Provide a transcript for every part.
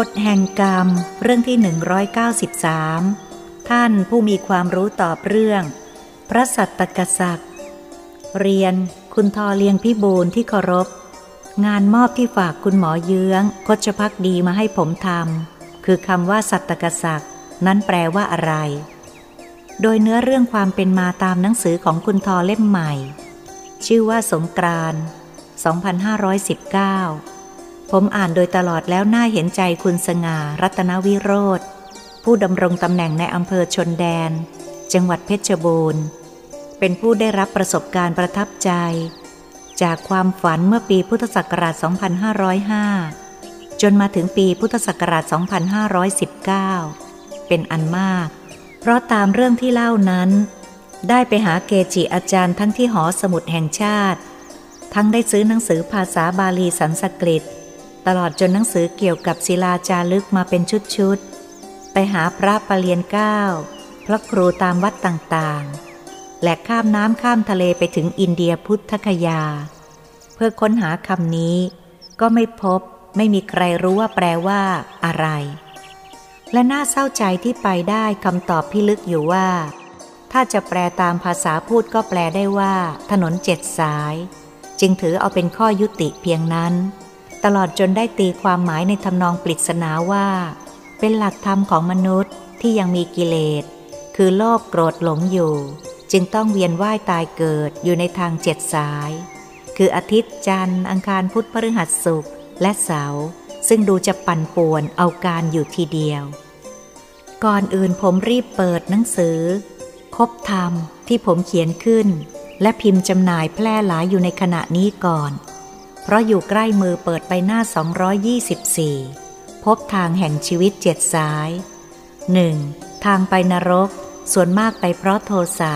กฎแห่งกรรมเรื่องที่ 193 ท่านผู้มีความรู้ตอบเรื่อง พระสัตตกษัตริย์เรียนคุณทอเลียงพิบูลที่เคารพ งานมอบที่ฝากคุณหมอเยื้องกชพักดีมาให้ผมทำคือคำว่าสัตตกษัตริย์นั้นแปลว่าอะไร โดยเนื้อเรื่องความเป็นมาตามหนังสือของคุณทอเล่มใหม่ ชื่อว่าสงกราน2519 ผมอ่านโดยตลอดแล้วน่าเห็นใจคุณสง่า รัตนวิโรธ ผู้ดำรงตำแหน่งในอำเภอชนแดน จังหวัดเพชรบูรณ์ เป็นผู้ได้รับประสบการณ์ประทับใจ จากความฝันเมื่อปีพุทธศักราช 2505 จนมาถึงปีพุทธศักราช 2519 เป็นอันมาก เพราะตามเรื่องที่เล่านั้น ได้ไปหาเกจิอาจารย์ทั้งที่หอสมุดแห่งชาติ ทั้งได้ซื้อหนังสือภาษาบาลีสันสกฤต ตลอดจนหนังสือเกี่ยวกับศิลาจารึกมาเป็นชุดๆ ไปหาพระปรเรียนเก้า พระครูตามวัดต่างๆ และข้ามน้ำข้ามทะเลไปถึงอินเดียพุทธคยา เพื่อค้นหาคำนี้ ก็ไม่พบไม่มีใครรู้ว่าแปลว่า อะไร และน่าเศร้าใจที่ไปได้คำตอบพิลึกอยู่ว่า ถ้าจะแปลตามภาษาพูดก็แปลได้ว่า ถนนเจ็ดสาย จึงถือเอาเป็นข้อยุติเพียงนั้น ตลอดจนได้ตีความหมายในทำนองปริศนาว่า เป็นหลักธรรมของมนุษย์ที่ยังมีกิเลส คือโลภโกรธหลงอยู่ จึงต้องเวียนว่ายตายเกิดอยู่ในทางเจ็ดสาย คืออาทิตย์จันทร์อังคารพุธพฤหัสศุกร์และเสาร์ซึ่งดูจะปั่นป่วนเอาการอยู่ทีเดียว ก่อนอื่นผมรีบเปิดหนังสือ คบธรรมที่ผมเขียนขึ้น และพิมพ์จำหน่ายแพร่หลายอยู่ในขณะนี้ก่อน เพราะอยู่ใกล้มือเปิดไปหน้า 224 พบทางแห่งชีวิตเจ็ดสาย 1. ทางไปนรก ส่วนมากไปเพราะโทสะ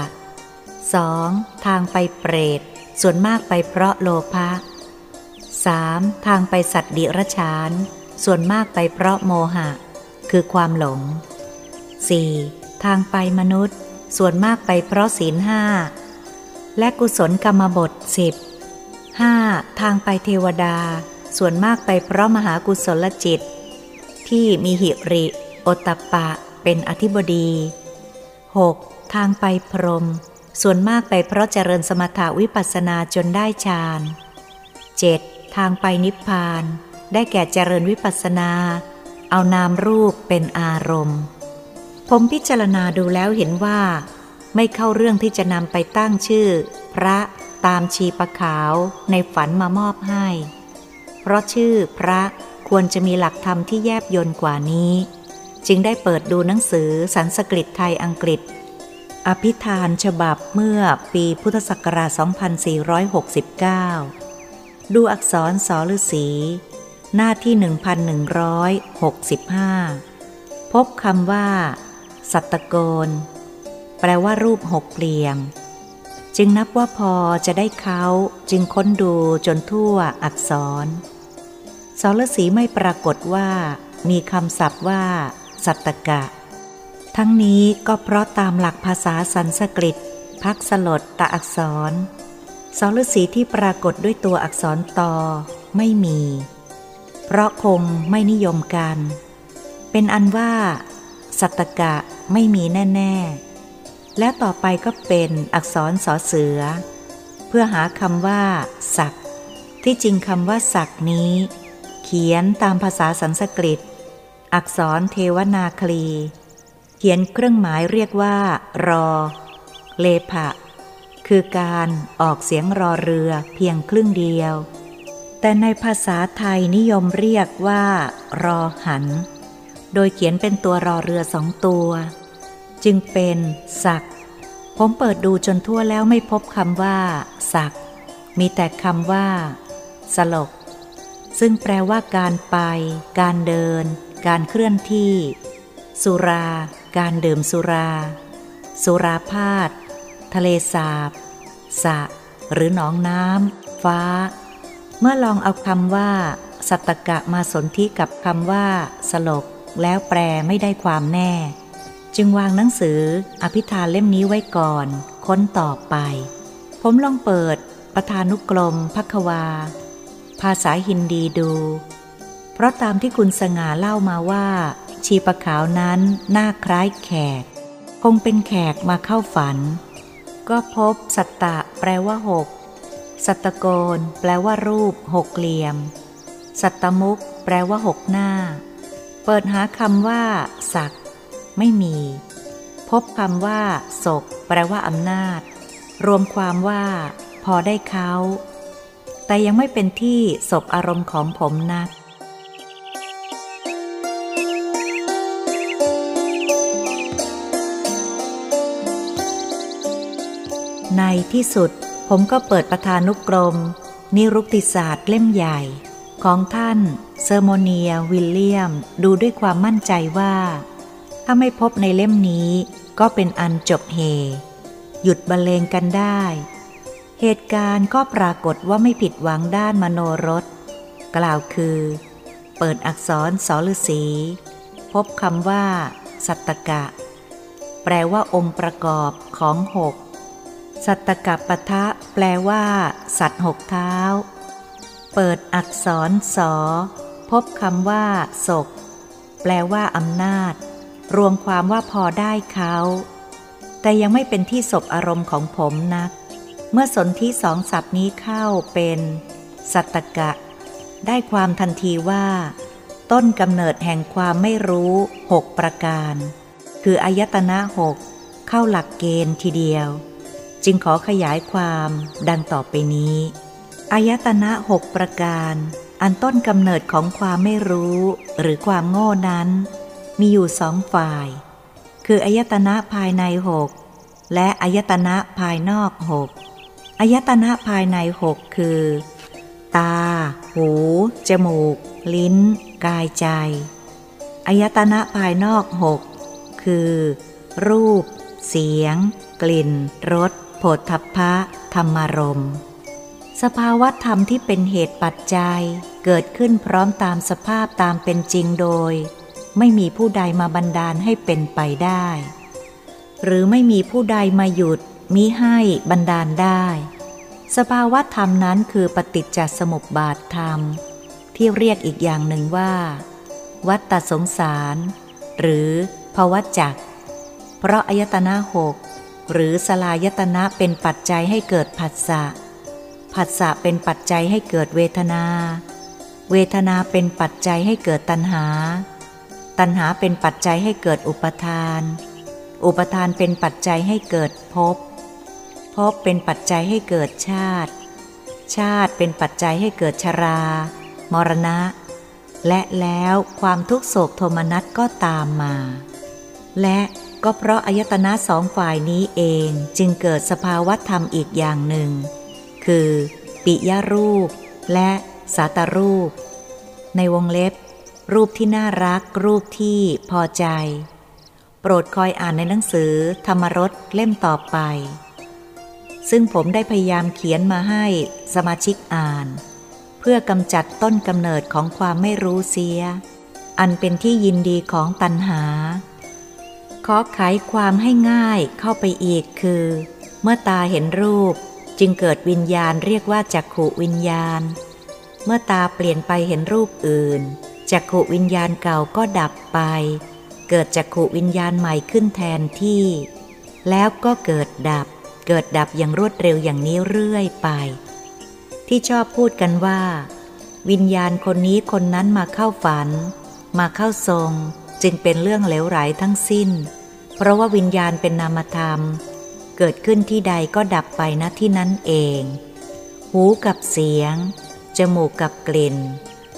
2. ทางไปเปรต ส่วนมากไปเพราะโลภะ 3. ทางไปสัตว์ดิรชาน ส่วนมากไปเพราะโมหะ คือความหลง 4. ทางไปมนุษย์ ส่วนมากไปเพราะศีลห้าและกุศลกรรมบทสิบ 5. ทางไปเทวดา ส่วนมากไปเพราะมหากุศลจิต ที่มีหิริ โอตตปปะ เป็นอธิบดี 6. ทางไปพรม ส่วนมากไปเพราะเจริญสมถาวิปัสสนาจนได้ฌาน 7. ทางไปนิพพาน ได้แก่เจริญวิปัสสนา เอานามรูปเป็นอารมณ์ ผมพิจารณาดูแล้วเห็นว่า ไม่เข้าเรื่องที่จะนำไปตั้งชื่อ พระตามชีปะขาวในฝันมามอบให้ เพราะชื่อพระควรจะมีหลักธรรมที่แยบยนต์กว่านี้ จึงได้เปิดดูหนังสือสันสกฤตไทยอังกฤษ อภิธานฉบับเมื่อปีพุทธศักราช 2469 ดูอักษรสอฤษีหน้าที่ 1165 พบคำว่า สัตตโกน แปลว่ารูปหกเหลี่ยม จึงนับว่าพอจะได้เขาจึงค้นดูจนทั่วอักษรสอฤษีไม่ปรากฏว่า มีคำศัพท์ว่า สัตตกะ ทั้งนี้ก็เพราะตามหลักภาษาสันสกฤต พักสลดตะอักษรสอฤษีที่ปรากฏด้วยตัวอักษรตอไม่มี เพราะคงไม่นิยมกัน เป็นอันว่า สัตตกะไม่มีแน่ ๆ และต่อไปก็เป็นอักษรสอเสือ เพื่อหาคำว่าศักดิ์ที่จริงคำว่าศักดิ์นี้ เขียนตามภาษาสันสกฤต อักษรเทวนาคลี เขียนเครื่องหมายเรียกว่า รอ เลผะ คือการออกเสียงรอเรือเพียงครึ่งเดียว แต่ในภาษาไทยนิยมเรียกว่า รอหัน โดยเขียนเป็นตัวรอเรือสองตัว จึงเป็นศักดิ์ผมเปิดดูจนทั่วแล้วไม่พบคำว่าศักดิ์มีแต่คำว่า สลกซึ่งแปลว่าการไป การเดิน การเคลื่อนที่ สุรา การดื่มสุรา สุราพาธทะเลสาบสะ หรือหนองน้ำฟ้า เมื่อลองเอาคำว่า สัตตกะมาสนธิกับคำว่า สลกแล้วแปลไม่ได้ความแน่ จึงวางหนังสืออภิธานเล่มนี้ไว้ก่อน ค้นต่อไป ผมลองเปิดประธานุกรมพักวา ภาษาฮินดีดู เพราะตามที่คุณสง่าเล่ามาว่า ชีปะขาวนั้นหน้าคล้ายแขก คงเป็นแขกมาเข้าฝัน ก็พบสัตตะแปลว่าหก สัตตโกนแปลว่ารูปหกเหลี่ยม สัตตมุกแปลว่าหกหน้า เปิดหาคำว่าศัก ไม่มี พบคำว่าศกแปลว่าอำนาจ รวมความว่า พอได้เขา แต่ยังไม่เป็นที่ศพอารมณ์ของผมนักในที่สุดผมก็เปิดประธานุกรม นิรุกติศาสตร์เล่มใหญ่ ของท่านเซอร์โมเนียวิลเลียม ดูด้วยความมั่นใจว่า ถ้าไม่พบในเล่มนี้ก็เป็นอันจบเฮหยุดบรรเลงกันได้ เหตุการณ์ก็ปรากฏว่าไม่ผิดหวังด้านมโนรส กล่าวคือ เปิดอักษรสอฤษี พบคำว่า สัตตกะ แปลว่าองค์ประกอบของหกสัตตกะปะทะแปลว่า สัตว์หกเท้า เปิดอักษรสอพบคำว่าศก แปลว่าอำนาจ รวมความว่าพอได้เขา แต่ยังไม่เป็นที่ศพอารมณ์ของผมนัก เมื่อสนที่สองศัพท์นี้เข้าเป็น สัตตกะ ได้ความทันทีว่า ต้นกำเนิดแห่งความไม่รู้หกประการ คืออายตนะหกเข้าหลักเกณฑ์ทีเดียว จึงขอขยายความดังต่อไปนี้อายตนะหกประการ อันต้นกำเนิดของความไม่รู้ หรือความโง่นั้น มีอยู่สองฝ่าย คืออายตนะภายในหกและอายตนะภายนอกหกอายตนะภายในหกคือ ตา หู จมูก ลิ้น กายใจอายตนะภายนอกหกคือ รูป เสียง กลิ่น รสโผฏฐัพพะ ธรรมารมสภาวะธรรมที่เป็นเหตุปัจจัย เกิดขึ้นพร้อมตามสภาพตามเป็นจริงโดย ไม่มีผู้ใดมาบันดาลให้เป็นไปได้ หรือไม่มีผู้ใดมาหยุดมิให้บันดาลได้ สภาวะธรรมนั้นคือปฏิจจสมุปบาทธรรม ที่เรียกอีกอย่างหนึ่งว่า วัตตสงสาร หรือภวจักเพราะอายตนะหกหรือสลายตนะเป็นปัจจัยให้เกิดผัสสะผัสสะเป็นปัจจัยให้เกิดเวทนา เวทนาเป็นปัจจัยให้เกิดตัณหา ตัณหาเป็นปัจจัยให้เกิดอุปทาน อุปทานเป็นปัจจัยให้เกิดภพ ภพเป็นปัจจัยให้เกิดชาติ ชาติเป็นปัจจัยให้เกิดชรา มรณะ และแล้วความทุกโศกโทมนัสก็ตามมา และก็เพราะอายตนะสองฝ่ายนี้เองจึงเกิดสภาวะธรรมอีกอย่างหนึ่ง คือ ปิยรูป และสาตรูป ในวงเล็บ รูปที่น่ารัก รูปที่พอใจ โปรดคอยอ่านในหนังสือ ธรรมรสเล่มต่อไป ซึ่งผมได้พยายามเขียนมาให้สมาชิกอ่าน เพื่อกำจัดต้นกำเนิดของความไม่รู้เสีย อันเป็นที่ยินดีของตัณหา ขอไขความให้ง่ายเข้าไปอีกคือ เมื่อตาเห็นรูปจึงเกิดวิญญาณเรียกว่าจักขุวิญญาณ เมื่อตาเปลี่ยนไปเห็นรูปอื่น จักขุวิญญาณเก่าก็ดับไป เกิดจักขุวิญญาณใหม่ขึ้นแทนที่ แล้วก็เกิดดับ เกิดดับอย่างรวดเร็วอย่างนี้เรื่อยไป ที่ชอบพูดกันว่า วิญญาณคนนี้คนนั้นมาเข้าฝัน มาเข้าทรง จึงเป็นเรื่องเหลวไหลทั้งสิ้น เพราะว่าวิญญาณเป็นนามธรรม เกิดขึ้นที่ใดก็ดับไปณที่นั้นเอง หูกับเสียง จมูกกับกลิ่น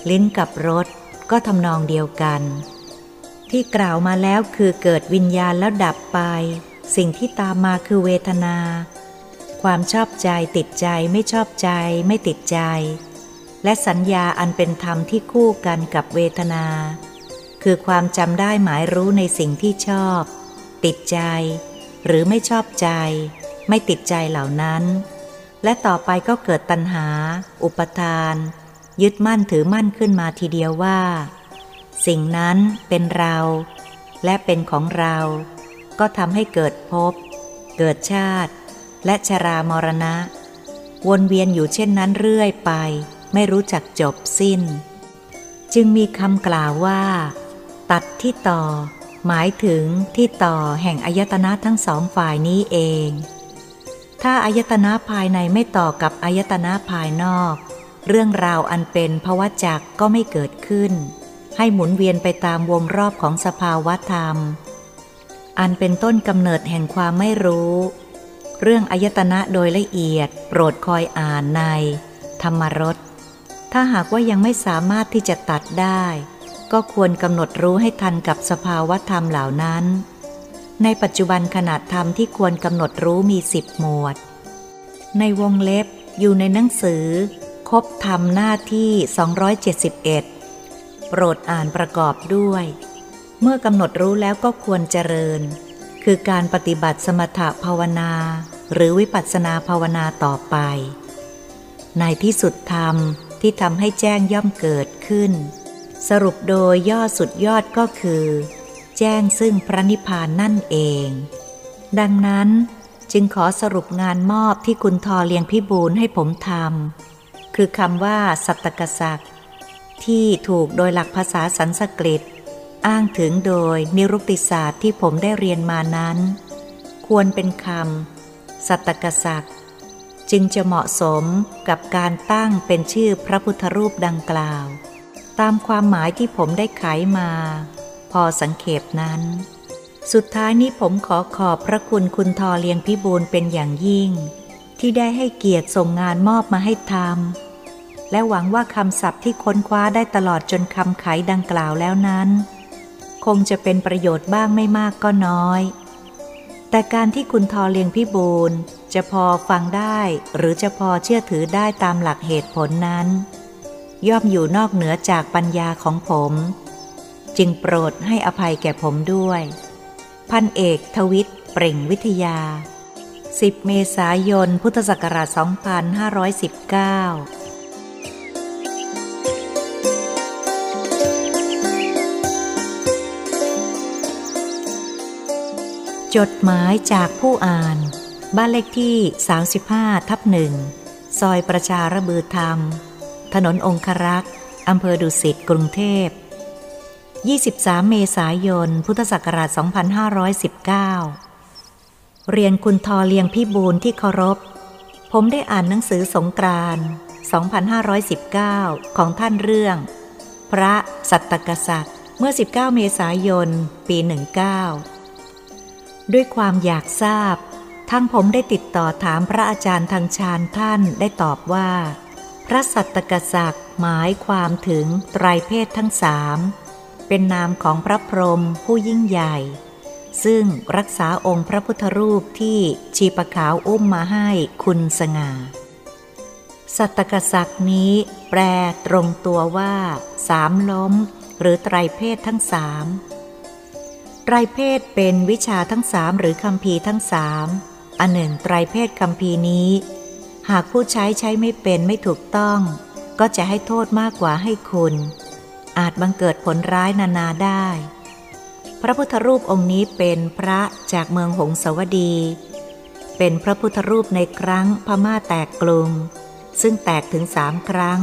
ลิ้นกับรส ก็ทำนองเดียวกัน ที่กล่าวมาแล้วคือเกิดวิญญาณแล้วดับไป สิ่งที่ตามมาคือเวทนา ความชอบใจติดใจไม่ชอบใจไม่ติดใจ และสัญญาอันเป็นธรรมที่คู่กันกับเวทนา คือความจำได้หมายรู้ในสิ่งที่ชอบ ติดใจ หรือไม่ชอบใจ ไม่ติดใจเหล่านั้น และต่อไปก็เกิดตัณหา อุปทาน ยึดมั่นถือมั่นขึ้นมาทีเดียวว่า สิ่งนั้นเป็นเรา และเป็นของเรา ก็ทำให้เกิดภพเกิดชาติ และชรามรณะ วนเวียนอยู่เช่นนั้นเรื่อยไป ไม่รู้จักจบสิ้น จึงมีคำกล่าวว่า ตัดที่ต่อ หมายถึงที่ต่อแห่งอายตนะทั้งสองฝ่ายนี้เองถ้าอายตนะภายในไม่ต่อกับอายตนะภายนอก เรื่องราวอันเป็นภวจักก็ไม่เกิดขึ้น ให้หมุนเวียนไปตามวงรอบของสภาวะธรรม อันเป็นต้นกำเนิดแห่งความไม่รู้ เรื่องอายตนะโดยละเอียด โปรดคอยอ่านใน ธรรมรสถ้าหากว่ายังไม่สามารถที่จะตัดได้ ก็ควรกำหนดรู้ให้ทันกับสภาวะธรรมเหล่านั้น ในปัจจุบันขนาดธรรมที่ควรกำหนดรู้มีสิบหมวด ในวงเล็บอยู่ในหนังสือ คบธรรมหน้าที่ 271 โปรดอ่านประกอบด้วย เมื่อกำหนดรู้แล้วก็ควรเจริญ คือการปฏิบัติสมถภาวนา หรือวิปัสสนาภาวนาต่อไป ในที่สุดธรรมที่ทำให้แจ้งย่อมเกิดขึ้น สรุปโดยย่อสุดยอดก็คือ แจ้งซึ่งพระนิพพานนั่นเอง ดังนั้นจึงขอสรุปงานมอบที่คุณทอเลียงพิบูลให้ผมทำ คือคำว่า สัตกษักที่ถูกโดยหลักภาษาสันสกฤต อ้างถึงโดยนิรุติศาสตร์ที่ผมได้เรียนมานั้น ควรเป็นคำสัตกษักจึงจะเหมาะสมกับการตั้งเป็นชื่อพระพุทธรูปดังกล่าว ตามความหมายที่ผมได้ไขมา พอสังเขปนั้น สุดท้ายนี้ผมขอขอบพระคุณคุณทอเลียงพิบูลเป็นอย่างยิ่ง ที่ได้ให้เกียรติส่งงานมอบมาให้ทำ และหวังว่าคำศัพท์ที่ค้นคว้าได้ตลอดจนคำไขดังกล่าวแล้วนั้น คงจะเป็นประโยชน์บ้างไม่มากก็น้อย แต่การที่คุณทอเลียงพิบูลจะพอฟังได้ หรือจะพอเชื่อถือได้ตามหลักเหตุผลนั้น ย่อมอยู่นอกเหนือจากปัญญาของผม จึงโปรดให้อภัยแก่ผมด้วย พันเอกทวิตเปร่งวิทยา 10 เมษายน พุทธศักราช 2519 จดหมายจากผู้อ่าน บ้านเลขที่ 35 ทับหนึ่ง ซอยประชาระบือธรรม ถนนองครักษ์อำเภอดุสิต กรุงเทพ 23 เมษายน พุทธศักราช 2519 เรียนคุณทอเลียงพี่บูลที่เคารพ ผมได้อ่านหนังสือสงกรานต์2519 ของท่านเรื่อง พระสัตตกษัตริย์ เมื่อ 19 เมษายน ปี 19 ด้วยความอยากทราบ ทั้งผมได้ติดต่อถามพระอาจารย์ทางชาญท่านได้ตอบว่า พระสัตตกษัตริย์หมายความถึงไตรเพศทั้งสามเป็นนามของพระพรหมผู้ยิ่งใหญ่ ซึ่งรักษาองค์พระพุทธรูปที่ชีปะขาวอุ้มมาให้คุณสง่า สัตตกษัตริย์นี้แปลตรงตัวว่า สามล้ม หรือไตรเพศทั้งสาม รเพศเป็นวิชาทั้งสามหรือคำพีทั้งสามอันหนึ่งไตรเพศคำพีนี้ หากผู้ใช้ใช้ไม่เป็นไม่ถูกต้อง ก็จะให้โทษมากกว่าให้คุณ อาจบังเกิดผลร้ายนานาได้ พระพุทธรูปองค์นี้เป็นพระจากเมืองหงสาวดี เป็นพระพุทธรูปในครั้งพม่าแตกกลุ่มซึ่งแตกถึงสามครั้ง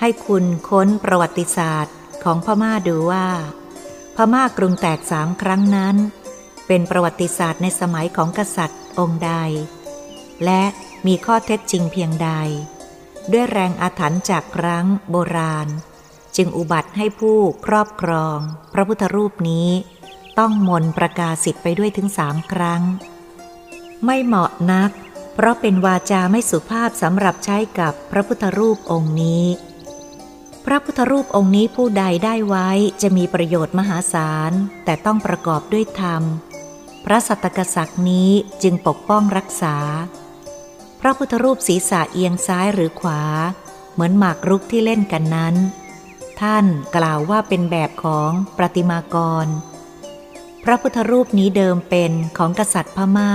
ให้คุณค้นประวัติศาสตร์ของพม่าดูว่า พม่ากรุงแตกสามครั้งนั้น เป็นประวัติศาสตร์ในสมัยของกษัตริย์องค์ใด และมีข้อเท็จจริงเพียงใด ด้วยแรงอาถรรพ์จากครั้งโบราณ จึงอุบัติให้ผู้ครอบครอง พระพุทธรูปนี้ ต้องมนประกาศสิทธิ์ไปด้วยถึงสามครั้ง ไม่เหมาะนัก เพราะเป็นวาจาไม่สุภาพสำหรับใช้กับพระพุทธรูปองค์นี้ พระพุทธรูปองค์นี้ผู้ใดได้ไว้จะมีประโยชน์มหาศาล แต่ต้องประกอบด้วยธรรม พระสัตกษัตริย์นี้จึงปกป้องรักษา พระพุทธรูปศีรษะเอียงซ้ายหรือขวา เหมือนหมากรุกที่เล่นกันนั้น ท่านกล่าวว่าเป็นแบบของประติมากร พระพุทธรูปนี้เดิมเป็นของกษัตริย์พมา่า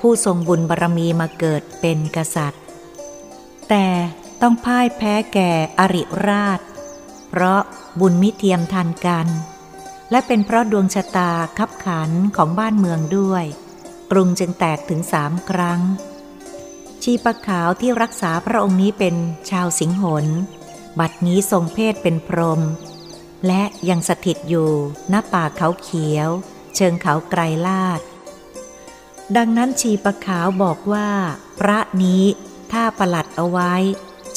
ผู้ทรงบุญบารรมีมาเกิดเป็นกษัตริย์ แต่ ต้องพ่ายแพ้แก่อริราช เพราะบุญมิเทียมทันกัน และเป็นเพราะดวงชะตาคับขันของบ้านเมืองด้วย กรุงจึงแตกถึงสามครั้ง ชีปะขาวที่รักษาพระองค์นี้เป็นชาวสิงหนบัดนี้ทรงเพศเป็นพรหมและยังสถิตอยู่ณป่าเขาเขียว เชิงเขาไกรลาด ดังนั้นชีปะขาวบอกว่า พระนี้ถ้าประหลัดเอาไว้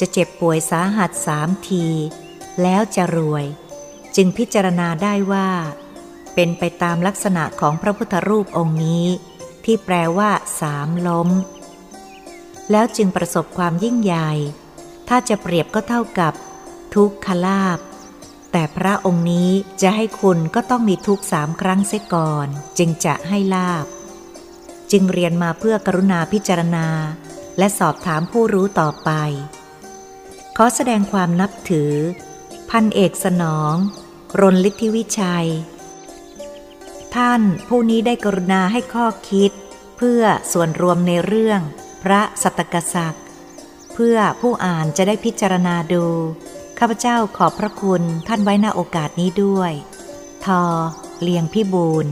จะเจ็บป่วยสาหัสสามที แล้วจะรวย จึงพิจารณาได้ว่า เป็นไปตามลักษณะของพระพุทธรูปองค์นี้ ที่แปลว่าสามล้ม แล้วจึงประสบความยิ่งใหญ่ ถ้าจะเปรียบก็เท่ากับ ทุกขลาบแต่พระองค์นี้จะให้คุณก็ต้องมีทุกสามครั้งเสียก่อน จึงจะให้ลาบ จึงเรียนมาเพื่อกรุณาพิจารณา และสอบถามผู้รู้ต่อไป อแสดงความนับถือ พันเอกสนอง รนลิทธิวิชัย ท่านผู้นี้ได้กรุณาให้ข้อคิด เพื่อส่วนรวมในเรื่องพระสัตกษัตริย์เพื่อผู้อ่านจะได้พิจารณาดู ข้าพเจ้าขอบพระคุณท่านไว้ณโอกาสนี้ด้วย ทอเลียงพิบูล